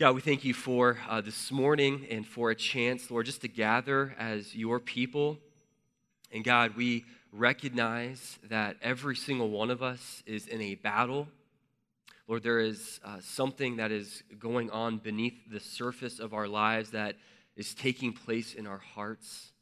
God, we thank you for uh, this morning and for a chance, Lord, just to gather as your people. And God, we recognize that every single one of us is in a battle. Lord, there is uh, something that is going on beneath the surface of our lives that is taking place in our hearts.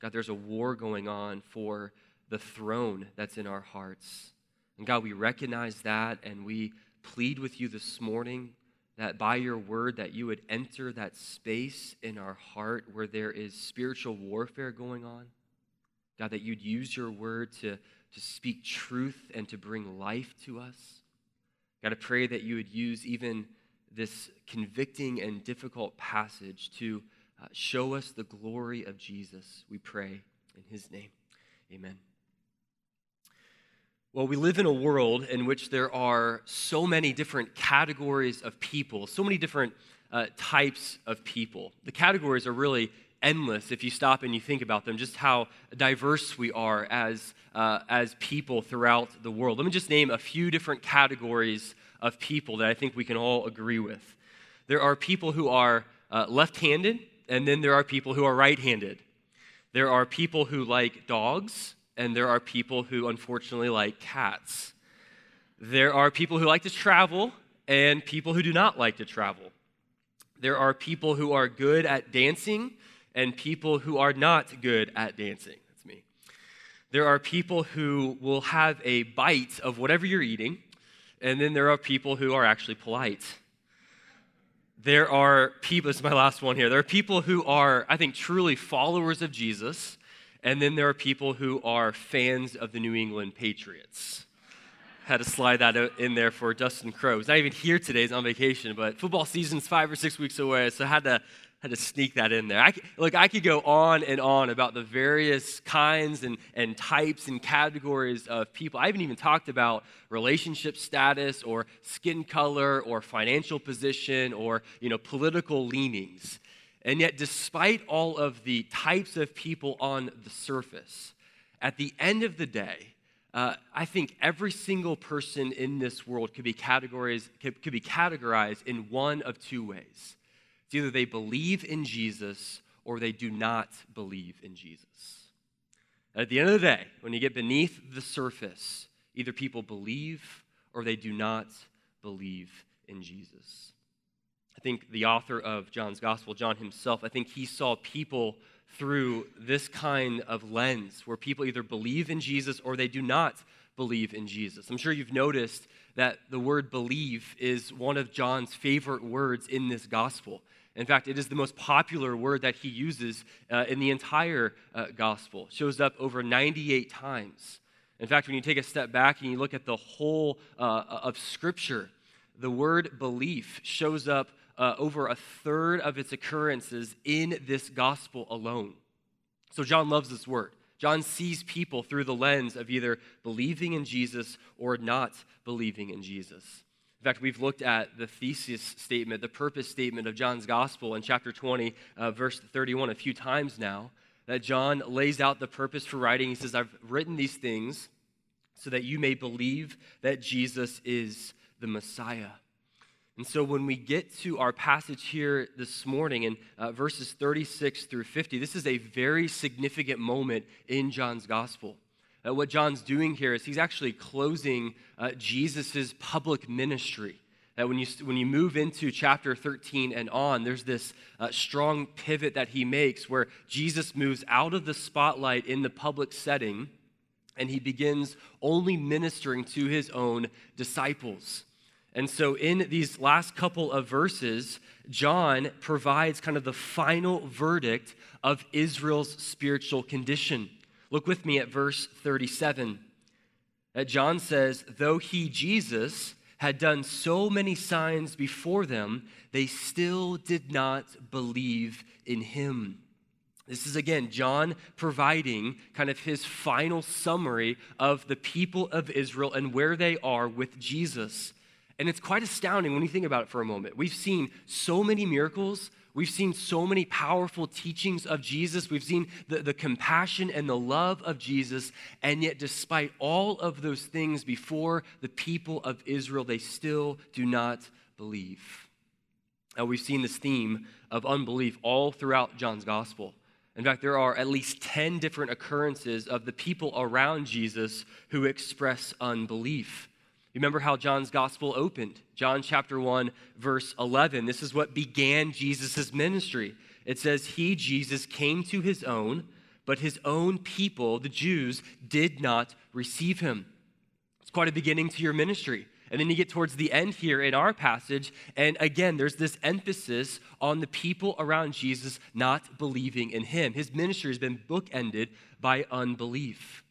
God, there's a war going on for the throne that's in our hearts. And God, we recognize that and we plead with you this morning that by your word that you would enter that space in our heart where there is spiritual warfare going on. God, that you'd use your word to, to speak truth and to bring life to us. God, I pray that you would use even this convicting and difficult passage to uh, show us the glory of Jesus. We pray in his name. Amen. Well, we live in a world in which there are so many different categories of people, so many different uh, types of people. The categories are really endless if you stop and you think about them, just how diverse we are as, uh, as people throughout the world. Let me just name a few different categories of people that I think we can all agree with. There are people who are uh, left handed, and then there are people who are right handed. There are people who like dogs, and there are people who unfortunately like cats. There are people who like to travel and people who do not like to travel. There are people who are good at dancing and people who are not good at dancing. That's me. There are people who will have a bite of whatever you're eating, and then there are people who are actually polite. There are people, this is my last one here. There are people who are, I think, truly followers of Jesus and then there are people who are fans of the New England Patriots. Had to slide that in there for Dustin Crow. He's not even here today, he's on vacation, but football season's five or six weeks away, so I had to, had to sneak that in there. I, look, I could go on and on about the various kinds and, and types and categories of people. I haven't even talked about relationship status or skin color or financial position or you know, political leanings. And yet, despite all of the types of people on the surface, at the end of the day, uh, I think every single person in this world could be, categorized, could, could be categorized in one of two ways. It's either they believe in Jesus or they do not believe in Jesus. At the end of the day, when you get beneath the surface, either people believe or they do not believe in Jesus think the author of John's Gospel, John himself, I think he saw people through this kind of lens where people either believe in Jesus or they do not believe in Jesus. I'm sure you've noticed that the word believe is one of John's favorite words in this gospel. In fact, it is the most popular word that he uses uh, in the entire uh, gospel. It shows up over 98 times. In fact, when you take a step back and you look at the whole uh, of Scripture, the word belief shows up uh, over a third of its occurrences in this gospel alone. So John loves this word. John sees people through the lens of either believing in Jesus or not believing in Jesus. In fact, we've looked at the thesis statement, the purpose statement of John's gospel in chapter 20, uh, verse 31, a few times now, that John lays out the purpose for writing. He says, I've written these things so that you may believe that Jesus is the Messiah. And so when we get to our passage here this morning in uh, verses 36 through 50, this is a very significant moment in John's gospel. Uh, what John's doing here is he's actually closing uh, Jesus' public ministry. That when you, when you move into chapter 13 and on, there's this uh, strong pivot that he makes where Jesus moves out of the spotlight in the public setting and he begins only ministering to his own disciples. And so, in these last couple of verses, John provides kind of the final verdict of Israel's spiritual condition. Look with me at verse 37. That John says, Though he, Jesus, had done so many signs before them, they still did not believe in him. This is again John providing kind of his final summary of the people of Israel and where they are with Jesus. And it's quite astounding when you think about it for a moment. We've seen so many miracles. We've seen so many powerful teachings of Jesus. We've seen the, the compassion and the love of Jesus. And yet, despite all of those things before the people of Israel, they still do not believe. Now, we've seen this theme of unbelief all throughout John's gospel. In fact, there are at least 10 different occurrences of the people around Jesus who express unbelief. Remember how John's gospel opened? John chapter 1, verse 11. This is what began Jesus' ministry. It says, He, Jesus, came to his own, but his own people, the Jews, did not receive him. It's quite a beginning to your ministry. And then you get towards the end here in our passage, and again, there's this emphasis on the people around Jesus not believing in him. His ministry has been bookended by unbelief.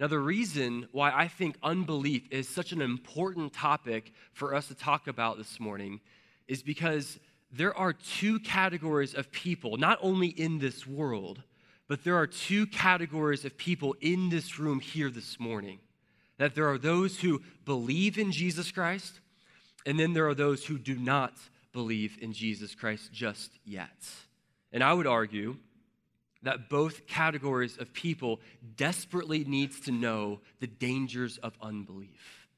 Now, the reason why I think unbelief is such an important topic for us to talk about this morning is because there are two categories of people, not only in this world, but there are two categories of people in this room here this morning that there are those who believe in Jesus Christ, and then there are those who do not believe in Jesus Christ just yet. And I would argue that both categories of people desperately needs to know the dangers of unbelief.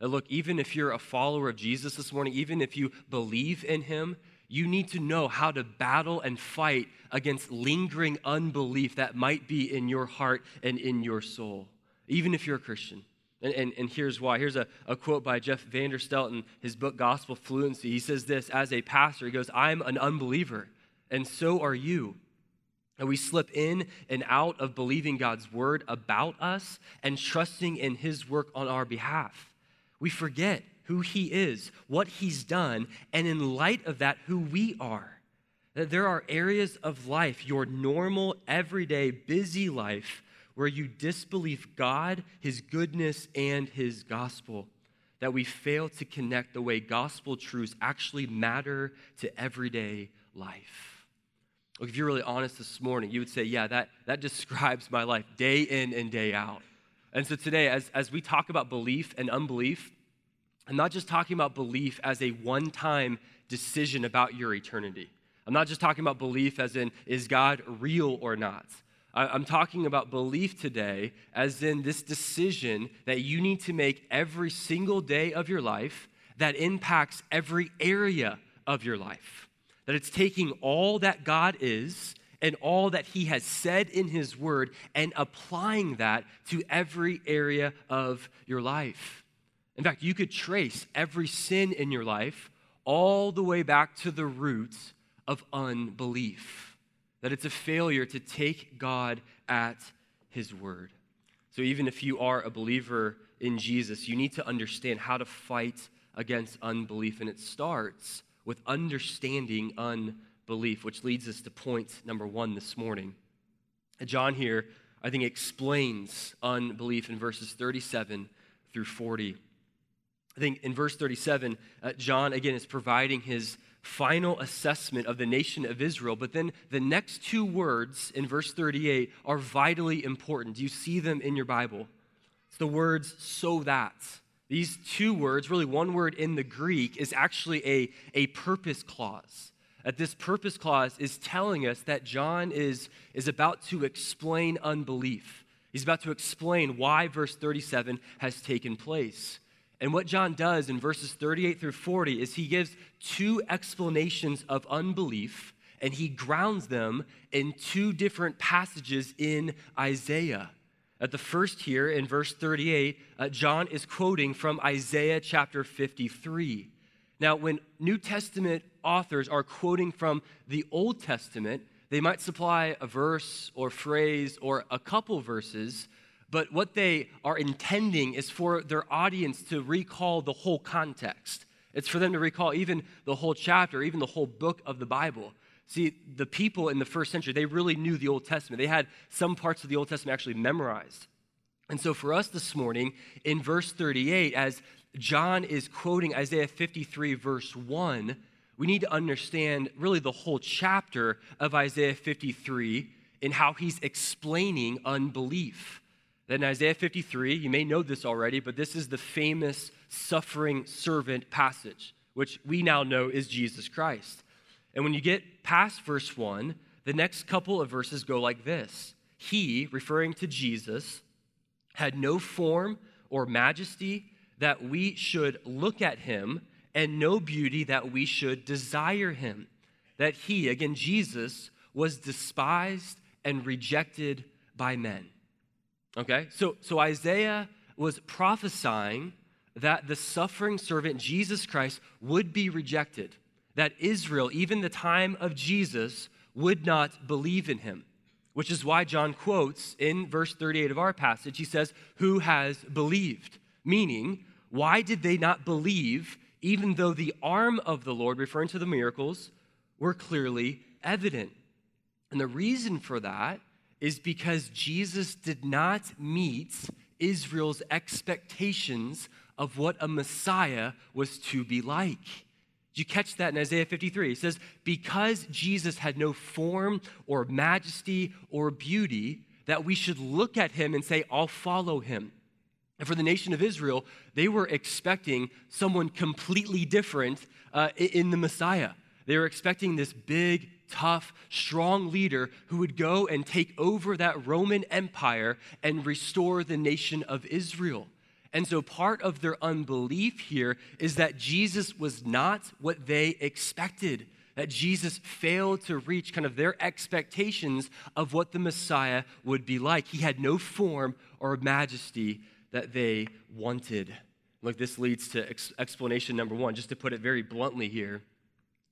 Now look, even if you're a follower of Jesus this morning, even if you believe in him, you need to know how to battle and fight against lingering unbelief that might be in your heart and in your soul, even if you're a Christian. And, and, and, here's why. Here's a, a quote by Jeff Vanderstelt in his book, Gospel Fluency. He says this as a pastor, he goes, I'm an unbeliever, and so are you. And we slip in and out of believing God's word about us and trusting in his work on our behalf. We forget who he is, what he's done, and in light of that, who we are. That there are areas of life, your normal, everyday, busy life, where you disbelieve God, His goodness, and His gospel. That we fail to connect the way gospel truths actually matter to everyday life. Look, if you're really honest this morning, you would say, Yeah, that, that describes my life day in and day out. And so today, as, as we talk about belief and unbelief, I'm not just talking about belief as a one time decision about your eternity. I'm not just talking about belief as in, is God real or not? I'm talking about belief today, as in this decision that you need to make every single day of your life that impacts every area of your life. That it's taking all that God is and all that He has said in His Word and applying that to every area of your life. In fact, you could trace every sin in your life all the way back to the roots of unbelief that it's a failure to take God at his word. So even if you are a believer in Jesus, you need to understand how to fight against unbelief. And it starts with understanding unbelief, which leads us to point number one this morning. John here, I think, explains unbelief in verses 37 through 40. I think in verse 37, uh, John, again, is providing his final assessment of the nation of Israel. But then the next two words in verse 38 are vitally important. Do you see them in your Bible? It's the words so that. These two words, really one word in the Greek, is actually a, a purpose clause. That this purpose clause is telling us that John is, is about to explain unbelief. He's about to explain why verse 37 has taken place. And what John does in verses 38 through 40 is he gives two explanations of unbelief and he grounds them in two different passages in Isaiah. At the first here in verse 38, uh, John is quoting from Isaiah chapter 53. Now, when New Testament authors are quoting from the Old Testament, they might supply a verse or phrase or a couple verses but what they are intending is for their audience to recall the whole context. It's for them to recall even the whole chapter, even the whole book of the Bible. See, the people in the first century, they really knew the Old Testament. They had some parts of the Old Testament actually memorized. And so for us this morning, in verse 38, as John is quoting Isaiah 53, verse 1, we need to understand really the whole chapter of Isaiah 53 and how he's explaining unbelief. Then Isaiah 53, you may know this already, but this is the famous suffering servant passage, which we now know is Jesus Christ. And when you get past verse 1, the next couple of verses go like this He, referring to Jesus, had no form or majesty that we should look at him and no beauty that we should desire him. That he, again, Jesus, was despised and rejected by men. Okay? So, so Isaiah was prophesying that the suffering servant Jesus Christ would be rejected, that Israel, even the time of Jesus, would not believe in him. Which is why John quotes in verse 38 of our passage, he says, Who has believed? Meaning, why did they not believe even though the arm of the Lord, referring to the miracles, were clearly evident? And the reason for that is because Jesus did not meet Israel's expectations of what a Messiah was to be like. Did you catch that in Isaiah 53? It says, Because Jesus had no form or majesty or beauty, that we should look at him and say, I'll follow him. And for the nation of Israel, they were expecting someone completely different uh, in the Messiah. They were expecting this big, tough, strong leader who would go and take over that Roman Empire and restore the nation of Israel. And so part of their unbelief here is that Jesus was not what they expected, that Jesus failed to reach kind of their expectations of what the Messiah would be like. He had no form or majesty that they wanted. Look, this leads to ex- explanation number one, just to put it very bluntly here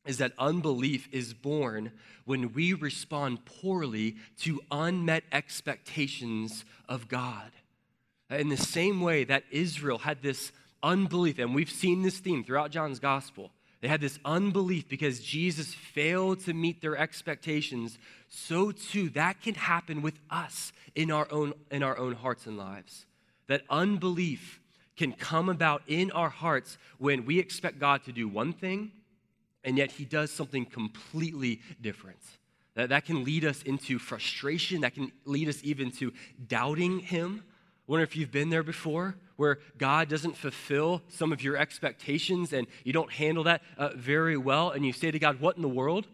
is that unbelief is born when we respond poorly to unmet expectations of God. In the same way that Israel had this unbelief, and we've seen this theme throughout John's gospel, they had this unbelief because Jesus failed to meet their expectations. So too, that can happen with us in our own, in our own hearts and lives. That unbelief can come about in our hearts when we expect God to do one thing and yet he does something completely different. That, that can lead us into frustration, that can lead us even to doubting him. Wonder if you've been there before where God doesn't fulfill some of your expectations and you don't handle that uh, very well, and you say to God, What in the world?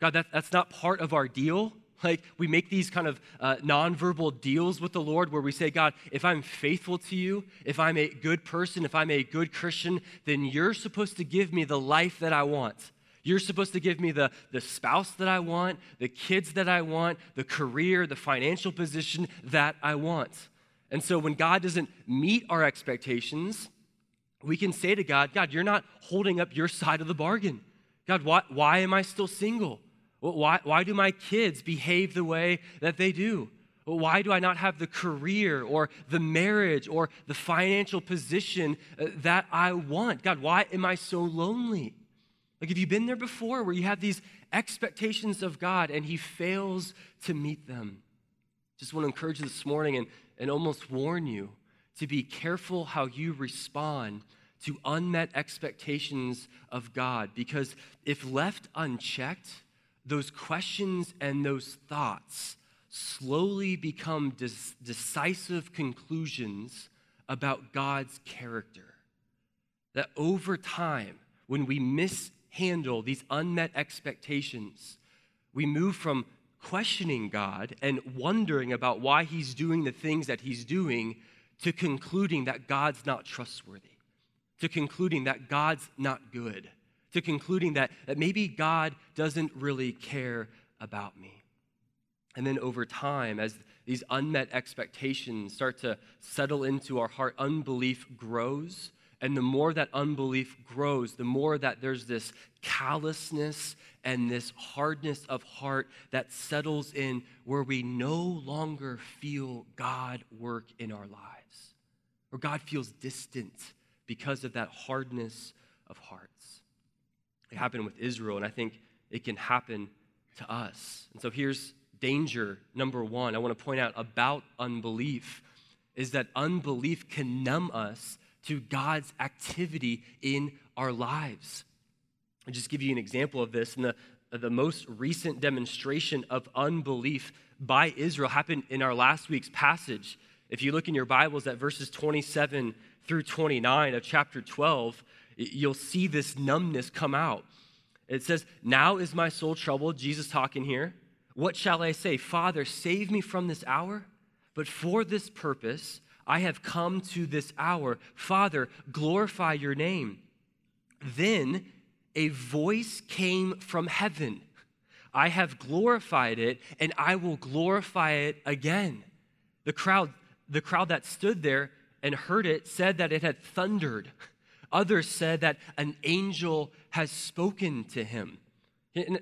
God, that, that's not part of our deal. Like we make these kind of uh, nonverbal deals with the Lord where we say, God, if I'm faithful to you, if I'm a good person, if I'm a good Christian, then you're supposed to give me the life that I want. You're supposed to give me the, the spouse that I want, the kids that I want, the career, the financial position that I want. And so when God doesn't meet our expectations, we can say to God, God, you're not holding up your side of the bargain. God, why, why am I still single? Why, why do my kids behave the way that they do? Why do I not have the career or the marriage or the financial position uh, that I want? God, why am I so lonely? Like, have you been there before where you have these expectations of God and He fails to meet them? Just want to encourage you this morning and, and almost warn you to be careful how you respond to unmet expectations of God because if left unchecked, those questions and those thoughts slowly become decisive conclusions about God's character. That over time, when we mishandle these unmet expectations, we move from questioning God and wondering about why He's doing the things that He's doing to concluding that God's not trustworthy, to concluding that God's not good to concluding that, that maybe God doesn't really care about me. And then over time, as these unmet expectations start to settle into our heart, unbelief grows. And the more that unbelief grows, the more that there's this callousness and this hardness of heart that settles in where we no longer feel God work in our lives, or God feels distant because of that hardness of hearts. It happened with Israel, and I think it can happen to us. And so here's danger number one I want to point out about unbelief is that unbelief can numb us to God's activity in our lives. I'll just give you an example of this. In the, the most recent demonstration of unbelief by Israel happened in our last week's passage. If you look in your Bibles at verses 27 through 29 of chapter 12, you'll see this numbness come out. It says, Now is my soul troubled, Jesus talking here. What shall I say? Father, save me from this hour? But for this purpose, I have come to this hour. Father, glorify your name. Then a voice came from heaven I have glorified it, and I will glorify it again. The crowd, the crowd that stood there and heard it said that it had thundered. Others said that an angel has spoken to him.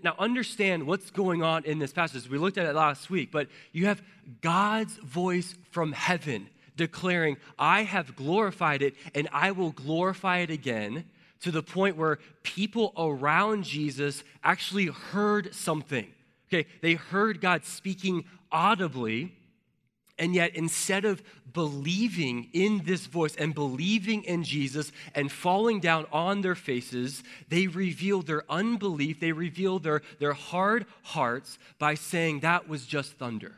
Now, understand what's going on in this passage. We looked at it last week, but you have God's voice from heaven declaring, I have glorified it and I will glorify it again, to the point where people around Jesus actually heard something. Okay, they heard God speaking audibly and yet, instead of believing in this voice and believing in Jesus and falling down on their faces, they reveal their unbelief, they reveal their, their hard hearts by saying that was just thunder.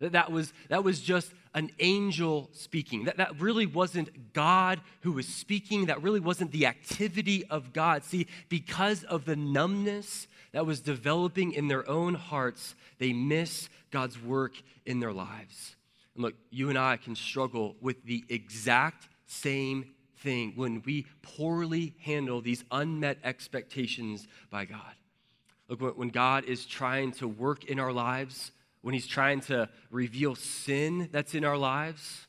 That, that, was, that was just an angel speaking. That, that really wasn't God who was speaking. That really wasn't the activity of God. See, because of the numbness that was developing in their own hearts, they miss God's work in their lives. And look, you and I can struggle with the exact same thing when we poorly handle these unmet expectations by God. Look, when God is trying to work in our lives, when He's trying to reveal sin that's in our lives,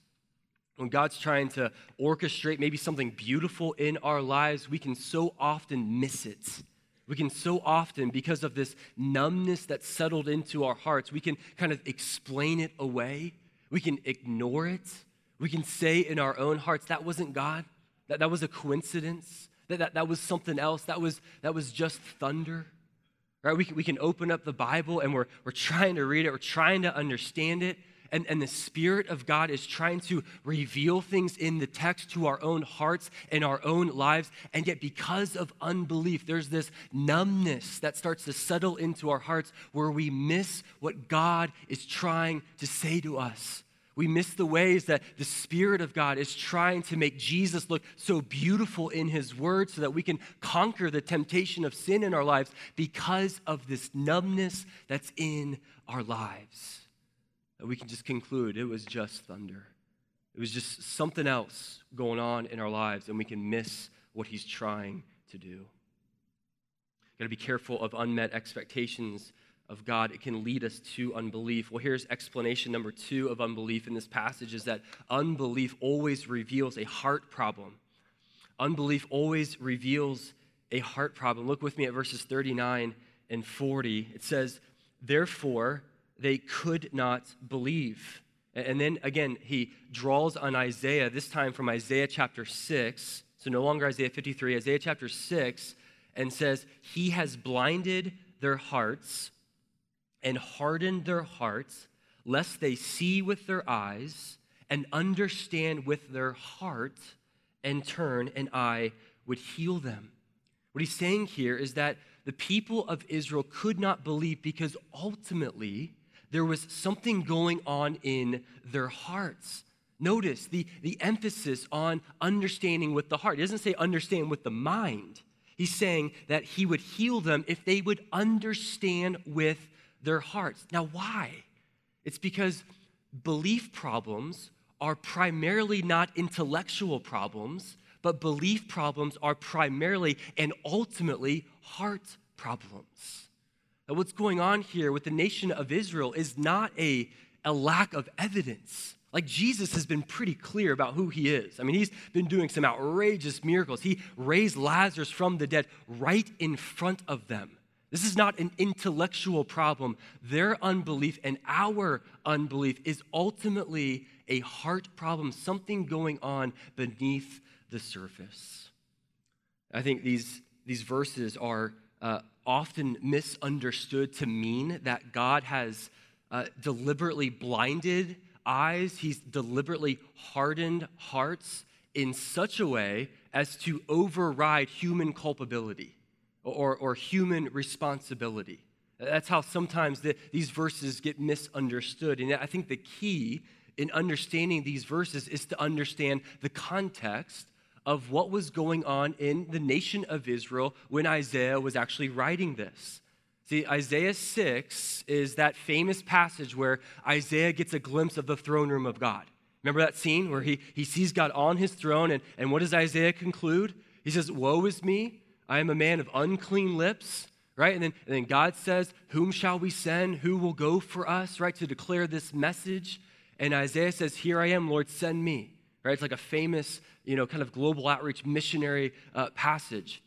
when God's trying to orchestrate maybe something beautiful in our lives, we can so often miss it we can so often, because of this numbness that's settled into our hearts, we can kind of explain it away. We can ignore it. We can say in our own hearts, that wasn't God, that, that was a coincidence, that, that, that was something else, that was, that was just thunder. Right? We can, we can open up the Bible and we're, we're trying to read it, we're trying to understand it, and, and the Spirit of God is trying to reveal things in the text to our own hearts and our own lives. And yet, because of unbelief, there's this numbness that starts to settle into our hearts where we miss what God is trying to say to us. We miss the ways that the Spirit of God is trying to make Jesus look so beautiful in His Word so that we can conquer the temptation of sin in our lives because of this numbness that's in our lives that we can just conclude it was just thunder. It was just something else going on in our lives, and we can miss what he's trying to do. Got to be careful of unmet expectations of God. It can lead us to unbelief. Well, here's explanation number two of unbelief in this passage is that unbelief always reveals a heart problem. Unbelief always reveals a heart problem. Look with me at verses 39 and 40. It says, Therefore, they could not believe. And then again, he draws on Isaiah, this time from Isaiah chapter 6, so no longer Isaiah 53, Isaiah chapter 6, and says, He has blinded their hearts and hardened their hearts, lest they see with their eyes and understand with their heart and turn, and I would heal them. What he's saying here is that the people of Israel could not believe because ultimately, there was something going on in their hearts. Notice the, the emphasis on understanding with the heart. He doesn't say understand with the mind. He's saying that he would heal them if they would understand with their hearts. Now, why? It's because belief problems are primarily not intellectual problems, but belief problems are primarily and ultimately heart problems what's going on here with the nation of Israel is not a, a lack of evidence. Like Jesus has been pretty clear about who he is. I mean, he's been doing some outrageous miracles. He raised Lazarus from the dead right in front of them. This is not an intellectual problem. Their unbelief and our unbelief is ultimately a heart problem, something going on beneath the surface. I think these, these verses are uh, often misunderstood to mean that God has uh, deliberately blinded eyes, He's deliberately hardened hearts in such a way as to override human culpability or, or human responsibility. That's how sometimes the, these verses get misunderstood. And I think the key in understanding these verses is to understand the context of what was going on in the nation of Israel when Isaiah was actually writing this. See, Isaiah 6 is that famous passage where Isaiah gets a glimpse of the throne room of God. Remember that scene where he, he sees God on his throne, and, and what does Isaiah conclude? He says, Woe is me, I am a man of unclean lips, right? And then, and then God says, Whom shall we send? Who will go for us, right, to declare this message? And Isaiah says, Here I am, Lord, send me, right? It's like a famous, you know, kind of global outreach missionary uh, passage.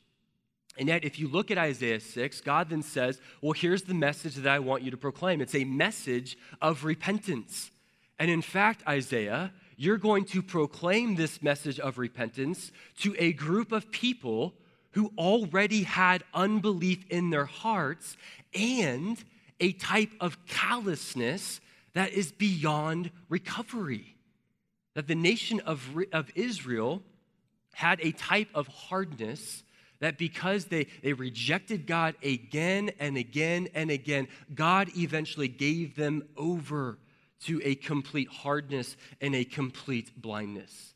And yet, if you look at Isaiah 6, God then says, Well, here's the message that I want you to proclaim. It's a message of repentance. And in fact, Isaiah, you're going to proclaim this message of repentance to a group of people who already had unbelief in their hearts and a type of callousness that is beyond recovery. That the nation of, of Israel had a type of hardness that because they, they rejected God again and again and again, God eventually gave them over to a complete hardness and a complete blindness.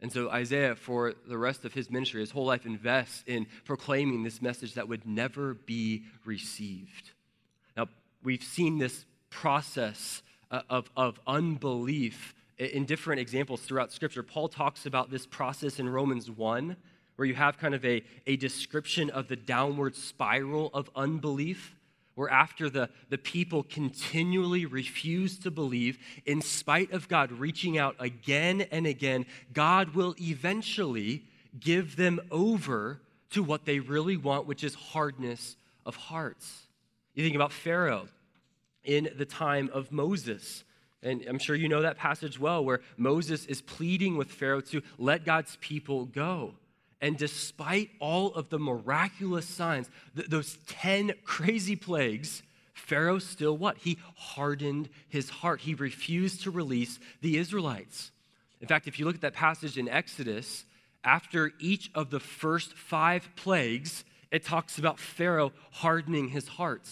And so Isaiah, for the rest of his ministry, his whole life invests in proclaiming this message that would never be received. Now, we've seen this process uh, of, of unbelief in different examples throughout Scripture. Paul talks about this process in Romans 1 where you have kind of a, a description of the downward spiral of unbelief, where after the, the people continually refuse to believe, in spite of God reaching out again and again, God will eventually give them over to what they really want, which is hardness of hearts. You think about Pharaoh in the time of Moses. And I'm sure you know that passage well, where Moses is pleading with Pharaoh to let God's people go. And despite all of the miraculous signs, th- those 10 crazy plagues, Pharaoh still what? He hardened his heart. He refused to release the Israelites. In fact, if you look at that passage in Exodus, after each of the first five plagues, it talks about Pharaoh hardening his heart.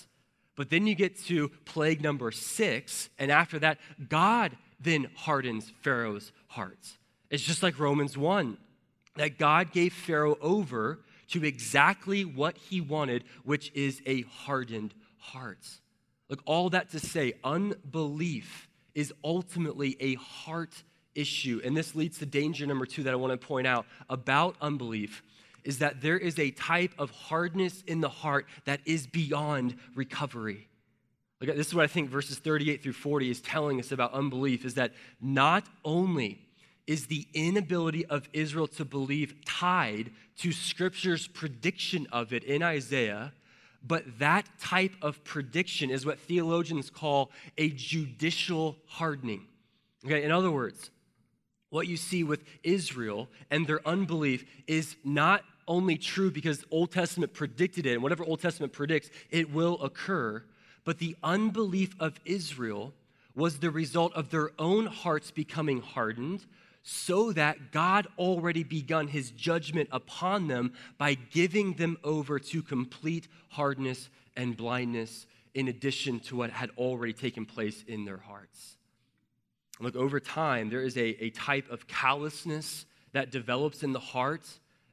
But then you get to plague number six, and after that, God then hardens Pharaoh's heart. It's just like Romans 1 that God gave Pharaoh over to exactly what he wanted, which is a hardened heart. Look, all that to say, unbelief is ultimately a heart issue. And this leads to danger number two that I want to point out about unbelief is that there is a type of hardness in the heart that is beyond recovery. Look, this is what I think verses 38 through 40 is telling us about unbelief is that not only is the inability of Israel to believe tied to Scripture's prediction of it in Isaiah. But that type of prediction is what theologians call a judicial hardening. Okay, in other words, what you see with Israel and their unbelief is not only true because Old Testament predicted it, and whatever Old Testament predicts, it will occur, but the unbelief of Israel was the result of their own hearts becoming hardened, so that God already begun his judgment upon them by giving them over to complete hardness and blindness, in addition to what had already taken place in their hearts. Look, over time, there is a, a type of callousness that develops in the heart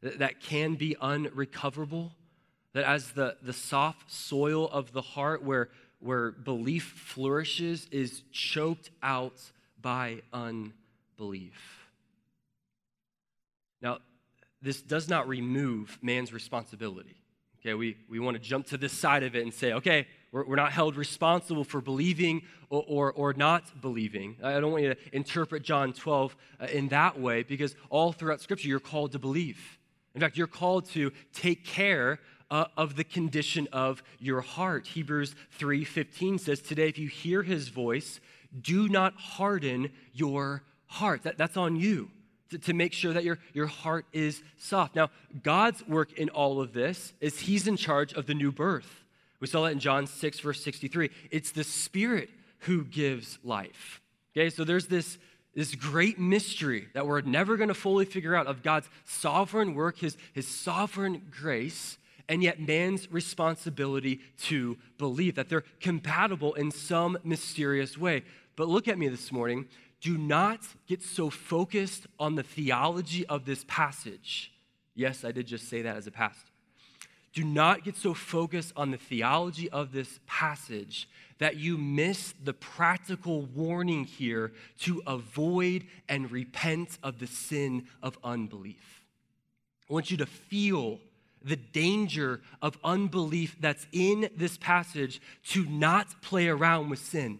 that, that can be unrecoverable. That as the, the soft soil of the heart where, where belief flourishes is choked out by unbelief. This does not remove man's responsibility. Okay, we, we want to jump to this side of it and say, okay, we're, we're not held responsible for believing or, or, or, not believing. I don't want you to interpret John 12 uh, in that way because all throughout Scripture, you're called to believe. In fact, you're called to take care uh, of the condition of your heart. Hebrews 3:15 says, "Today if you hear his voice, do not harden your heart." That, that's on you to, to make sure that your, your heart is soft. Now, God's work in all of this is He's in charge of the new birth. We saw that in John 6, verse 63. It's the Spirit who gives life. Okay, so there's this, this great mystery that we're never going to fully figure out of God's sovereign work, his, his sovereign grace, and yet man's responsibility to believe that they're compatible in some mysterious way. But look at me this morning do not get so focused on the theology of this passage. Yes, I did just say that as a pastor. Do not get so focused on the theology of this passage that you miss the practical warning here to avoid and repent of the sin of unbelief. I want you to feel the danger of unbelief that's in this passage to not play around with sin,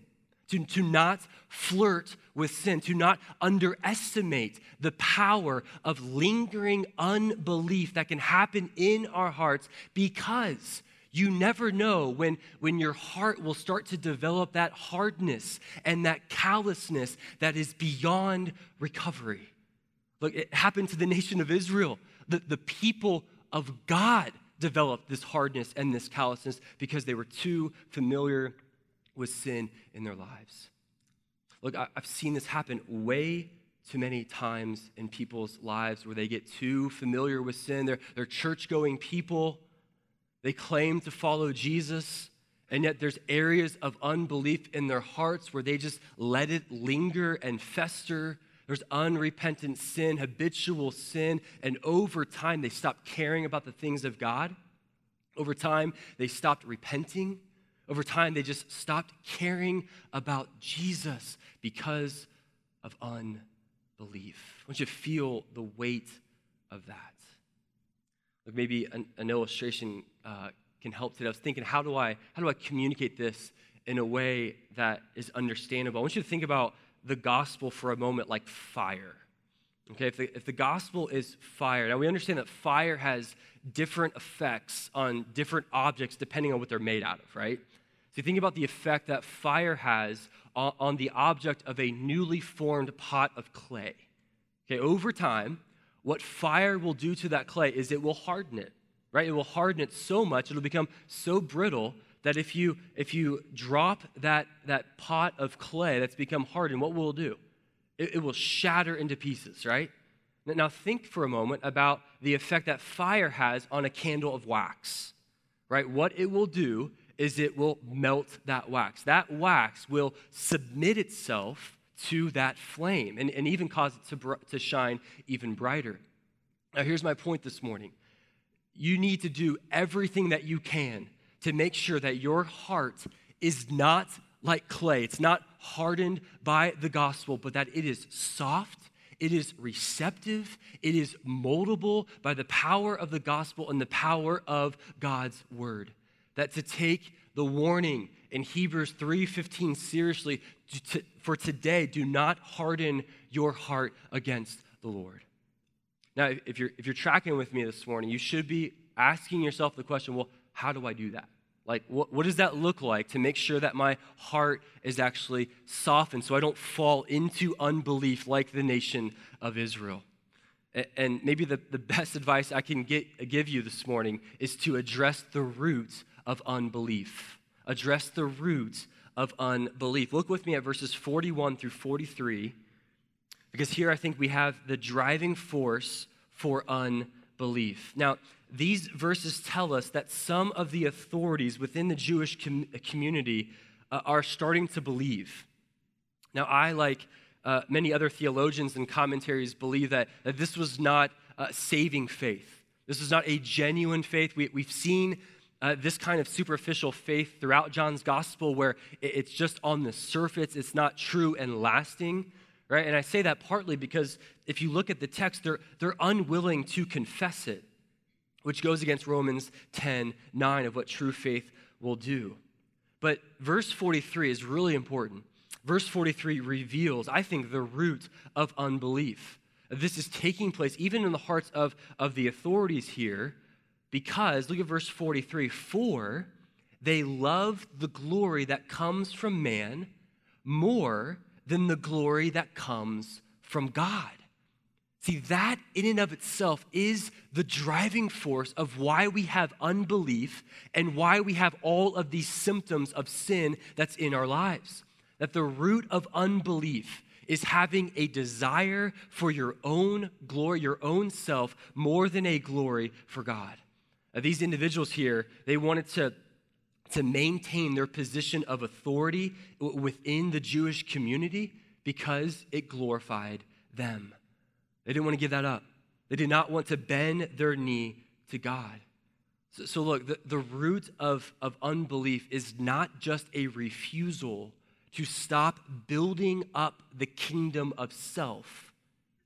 to, to not flirt with sin, to not underestimate the power of lingering unbelief that can happen in our hearts because you never know when, when your heart will start to develop that hardness and that callousness that is beyond recovery. Look, it happened to the nation of Israel. The, the people of God developed this hardness and this callousness because they were too familiar with sin in their lives. Look, I've seen this happen way too many times in people's lives where they get too familiar with sin. They're, they're church going people, they claim to follow Jesus, and yet there's areas of unbelief in their hearts where they just let it linger and fester there's unrepentant sin, habitual sin, and over time they stopped caring about the things of God. Over time they stopped repenting. Over time they just stopped caring about Jesus because of unbelief. I want you to feel the weight of that. Like maybe an, an illustration uh, can help today. I was thinking, how do I how do I communicate this in a way that is understandable? I want you to think about the gospel for a moment like fire. Okay, if the, if the gospel is fire, now we understand that fire has different effects on different objects depending on what they're made out of, right? So think about the effect that fire has on, on the object of a newly formed pot of clay. Okay, over time, what fire will do to that clay is it will harden it, right? It will harden it so much, it'll become so brittle that if you if you drop that that pot of clay that's become hardened, what will it do? It, it will shatter into pieces, right? Now think for a moment about the effect that fire has on a candle of wax, right? What it will do is it will melt that wax. That wax will submit itself to that flame and, and even cause it to, to shine even brighter. Now, here's my point this morning. You need to do everything that you can to make sure that your heart is not like clay. It's not hardened by the gospel, but that it is soft, it is receptive, it is moldable by the power of the gospel and the power of God's word. That to take the warning in Hebrews 3:15 seriously to, for today do not harden your heart against the Lord. Now, if you're if you're tracking with me this morning, you should be asking yourself the question, well, how do I do that? Like, what, what does that look like to make sure that my heart is actually softened so I don't fall into unbelief like the nation of Israel? And maybe the, the best advice I can get, give you this morning is to address the root of unbelief. Address the root of unbelief. Look with me at verses 41 through 43, because here I think we have the driving force for unbelief. Now, these verses tell us that some of the authorities within the Jewish com- community uh, are starting to believe. Now, I, like uh, many other theologians and commentaries, believe that, that this was not uh, saving faith. This was not a genuine faith. We, we've seen uh, this kind of superficial faith throughout John's gospel where it's just on the surface, it's not true and lasting. Right? And I say that partly because if you look at the text, they're, they're unwilling to confess it which goes against Romans 10 9 of what true faith will do. But verse 43 is really important. Verse 43 reveals, I think, the root of unbelief. This is taking place even in the hearts of, of the authorities here, because, look at verse 43 for they love the glory that comes from man more than the glory that comes from God. See, that in and of itself is the driving force of why we have unbelief and why we have all of these symptoms of sin that's in our lives. That the root of unbelief is having a desire for your own glory, your own self, more than a glory for God. Now, these individuals here, they wanted to, to maintain their position of authority within the Jewish community because it glorified them. They didn't want to give that up. They did not want to bend their knee to God. So, so look, the, the root of, of unbelief is not just a refusal to stop building up the kingdom of self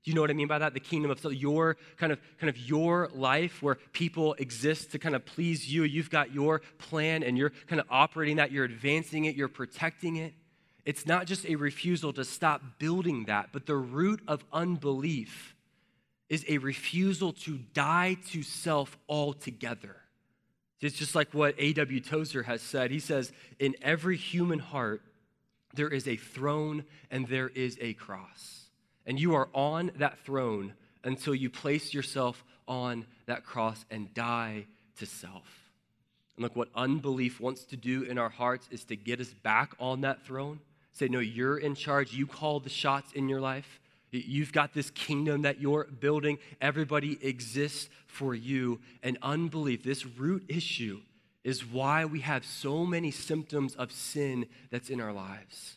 Do you know what I mean by that? The kingdom of your kind of kind of your life where people exist to kind of please you. You've got your plan and you're kind of operating that, you're advancing it, you're protecting it. It's not just a refusal to stop building that, but the root of unbelief is a refusal to die to self altogether. It's just like what A.W. Tozer has said. He says, In every human heart, there is a throne and there is a cross. And you are on that throne until you place yourself on that cross and die to self. And look, what unbelief wants to do in our hearts is to get us back on that throne. Say, no, you're in charge. You call the shots in your life. You've got this kingdom that you're building. Everybody exists for you. And unbelief, this root issue, is why we have so many symptoms of sin that's in our lives.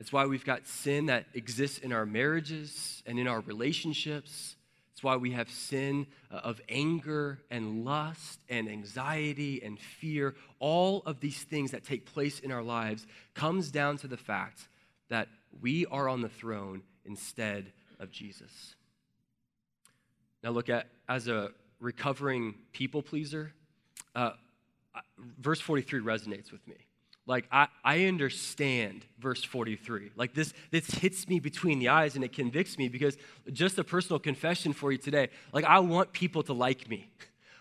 It's why we've got sin that exists in our marriages and in our relationships. It's why we have sin uh, of anger and lust and anxiety and fear. All of these things that take place in our lives comes down to the fact that we are on the throne instead of Jesus. Now, look at as a recovering people pleaser, uh, verse 43 resonates with me. Like, I, I understand verse 43. Like, this, this hits me between the eyes and it convicts me because just a personal confession for you today. Like, I want people to like me.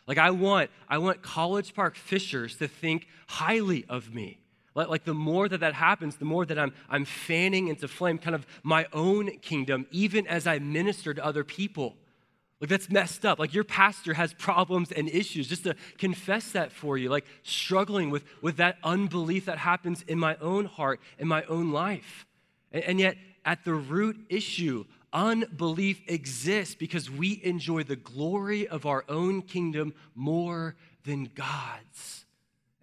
Like, I want, I want College Park Fishers to think highly of me. Like, like the more that that happens, the more that I'm, I'm fanning into flame kind of my own kingdom, even as I minister to other people. Like, that's messed up. Like, your pastor has problems and issues. Just to confess that for you, like, struggling with, with that unbelief that happens in my own heart, in my own life. And, and yet, at the root issue, unbelief exists because we enjoy the glory of our own kingdom more than God's.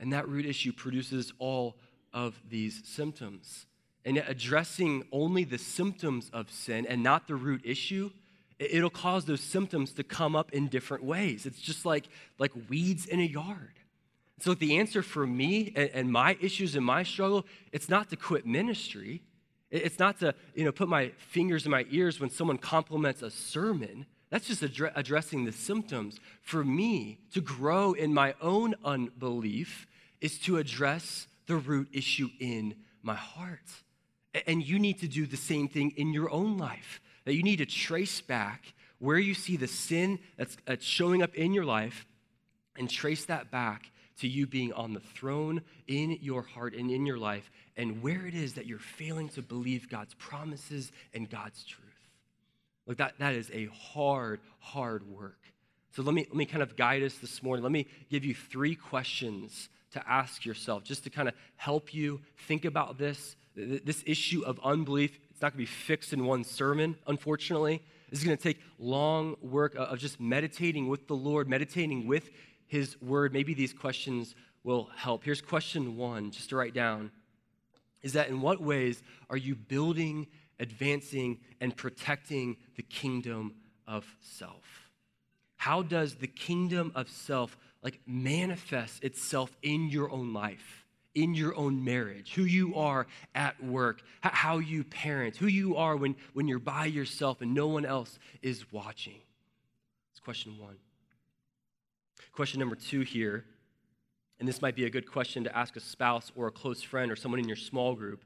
And that root issue produces all of these symptoms. And yet, addressing only the symptoms of sin and not the root issue it'll cause those symptoms to come up in different ways. It's just like, like weeds in a yard. So the answer for me and, and my issues and my struggle, it's not to quit ministry. It's not to you know, put my fingers in my ears when someone compliments a sermon. That's just addre- addressing the symptoms. For me, to grow in my own unbelief is to address the root issue in my heart. And you need to do the same thing in your own life that you need to trace back where you see the sin that's, that's showing up in your life and trace that back to you being on the throne in your heart and in your life and where it is that you're failing to believe God's promises and God's truth. Look, that, that is a hard, hard work. So let me, let me kind of guide us this morning. Let me give you three questions to ask yourself just to kind of help you think about this, this issue of unbelief it's not going to be fixed in one sermon, unfortunately. This is going to take long work of just meditating with the Lord, meditating with His Word. Maybe these questions will help. Here's question one, just to write down is that in what ways are you building, advancing, and protecting the kingdom of self? How does the kingdom of self like manifest itself in your own life? In your own marriage, who you are at work, how you parent, who you are when, when you're by yourself and no one else is watching. That's question one. Question number two here, and this might be a good question to ask a spouse or a close friend or someone in your small group,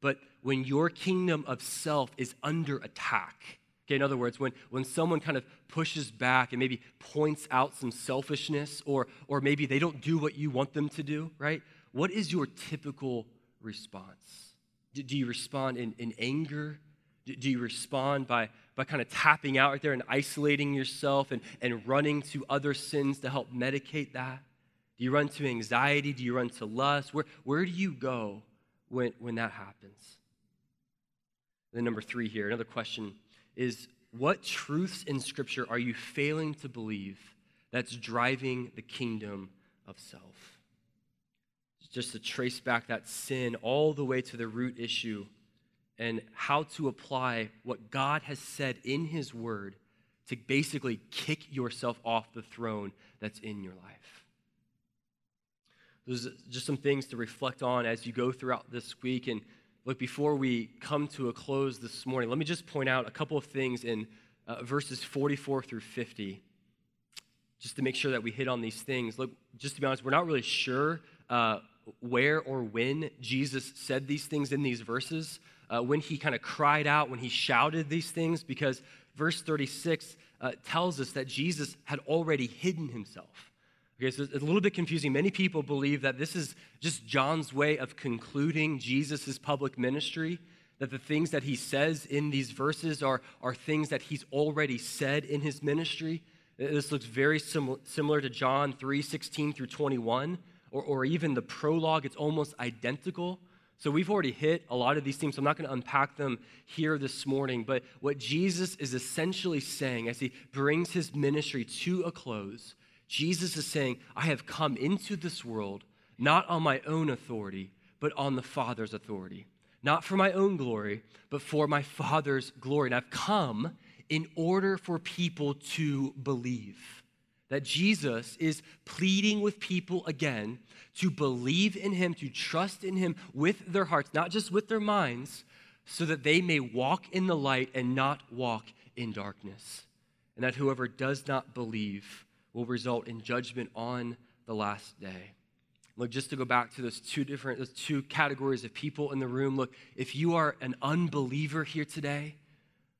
but when your kingdom of self is under attack, Okay, in other words, when, when someone kind of pushes back and maybe points out some selfishness, or, or maybe they don't do what you want them to do, right? What is your typical response? Do, do you respond in, in anger? Do, do, you respond by, by kind of tapping out right there and isolating yourself and, and running to other sins to help medicate that? Do you run to anxiety? Do you run to lust? Where, where do you go when, when that happens? then, number three here, another question is what truths in Scripture are you failing to believe that's driving the kingdom of self? Just to trace back that sin all the way to the root issue and how to apply what God has said in His Word to basically kick yourself off the throne that's in your life. There's just some things to reflect on as you go throughout this week. And look, before we come to a close this morning, let me just point out a couple of things in uh, verses 44 through 50, just to make sure that we hit on these things. Look, just to be honest, we're not really sure uh, where or when Jesus said these things in these verses, uh, when he kind of cried out, when he shouted these things, because verse 36 uh, tells us that Jesus had already hidden himself. Okay, so it's a little bit confusing. Many people believe that this is just John's way of concluding Jesus' public ministry, that the things that he says in these verses are, are things that he's already said in his ministry. This looks very sim- similar to John 3 16 through 21, or, or even the prologue. It's almost identical. So we've already hit a lot of these themes. So I'm not going to unpack them here this morning. But what Jesus is essentially saying as he brings his ministry to a close, Jesus is saying, I have come into this world not on my own authority, but on the Father's authority. Not for my own glory, but for my Father's glory. And I've come in order for people to believe that Jesus is pleading with people again to believe in him, to trust in him with their hearts, not just with their minds, so that they may walk in the light and not walk in darkness. And that whoever does not believe will result in judgment on the last day. Look, just to go back to those two different, those two categories of people in the room. Look, if you are an unbeliever here today,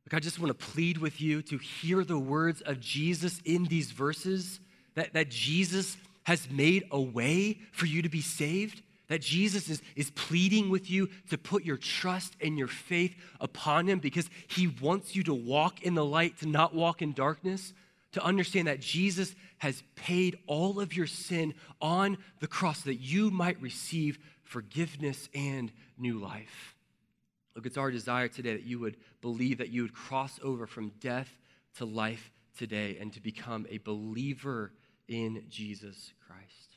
Look, I just want to plead with you to hear the words of Jesus in these verses that, that Jesus has made a way for you to be saved, that Jesus is, is pleading with you to put your trust and your faith upon him because he wants you to walk in the light, to not walk in darkness, to understand that Jesus has paid all of your sin on the cross that you might receive forgiveness and new life. Look, it's our desire today that you would believe that you would cross over from death to life today and to become a believer in Jesus Christ.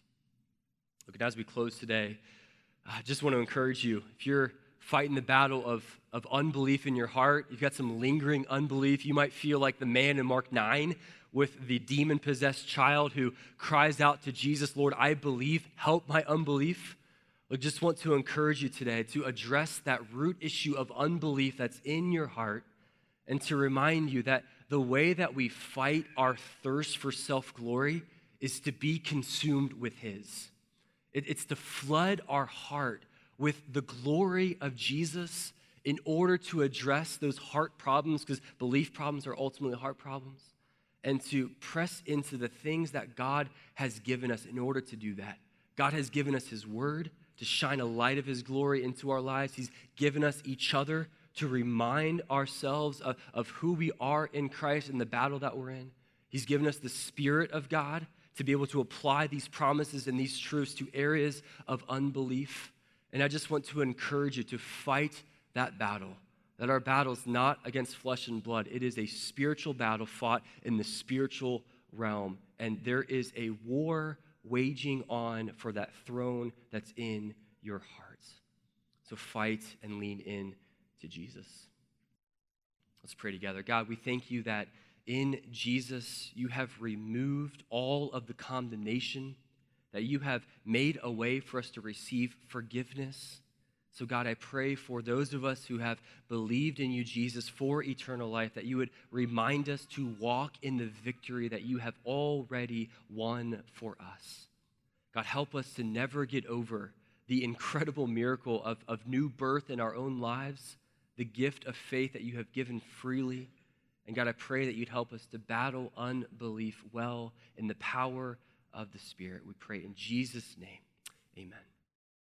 Look, and as we close today, I just want to encourage you if you're fighting the battle of, of unbelief in your heart, you've got some lingering unbelief, you might feel like the man in Mark 9 with the demon possessed child who cries out to Jesus, Lord, I believe, help my unbelief. I just want to encourage you today to address that root issue of unbelief that's in your heart and to remind you that the way that we fight our thirst for self glory is to be consumed with His. it's to flood our heart with the glory of Jesus in order to address those heart problems, because belief problems are ultimately heart problems, and to press into the things that God has given us in order to do that. God has given us His Word to shine a light of His glory into our lives. He's given us each other to remind ourselves of, of who we are in Christ and the battle that we're in. He's given us the Spirit of God to be able to apply these promises and these truths to areas of unbelief. And I just want to encourage you to fight that battle. That our battle is not against flesh and blood, it is a spiritual battle fought in the spiritual realm. And there is a war waging on for that throne that's in your hearts. So fight and lean in to Jesus. Let's pray together. God, we thank you that in Jesus you have removed all of the condemnation, that you have made a way for us to receive forgiveness so, God, I pray for those of us who have believed in you, Jesus, for eternal life, that you would remind us to walk in the victory that you have already won for us. God, help us to never get over the incredible miracle of, of new birth in our own lives, the gift of faith that you have given freely. And God, I pray that you'd help us to battle unbelief well in the power of the Spirit. We pray in Jesus' name. Amen.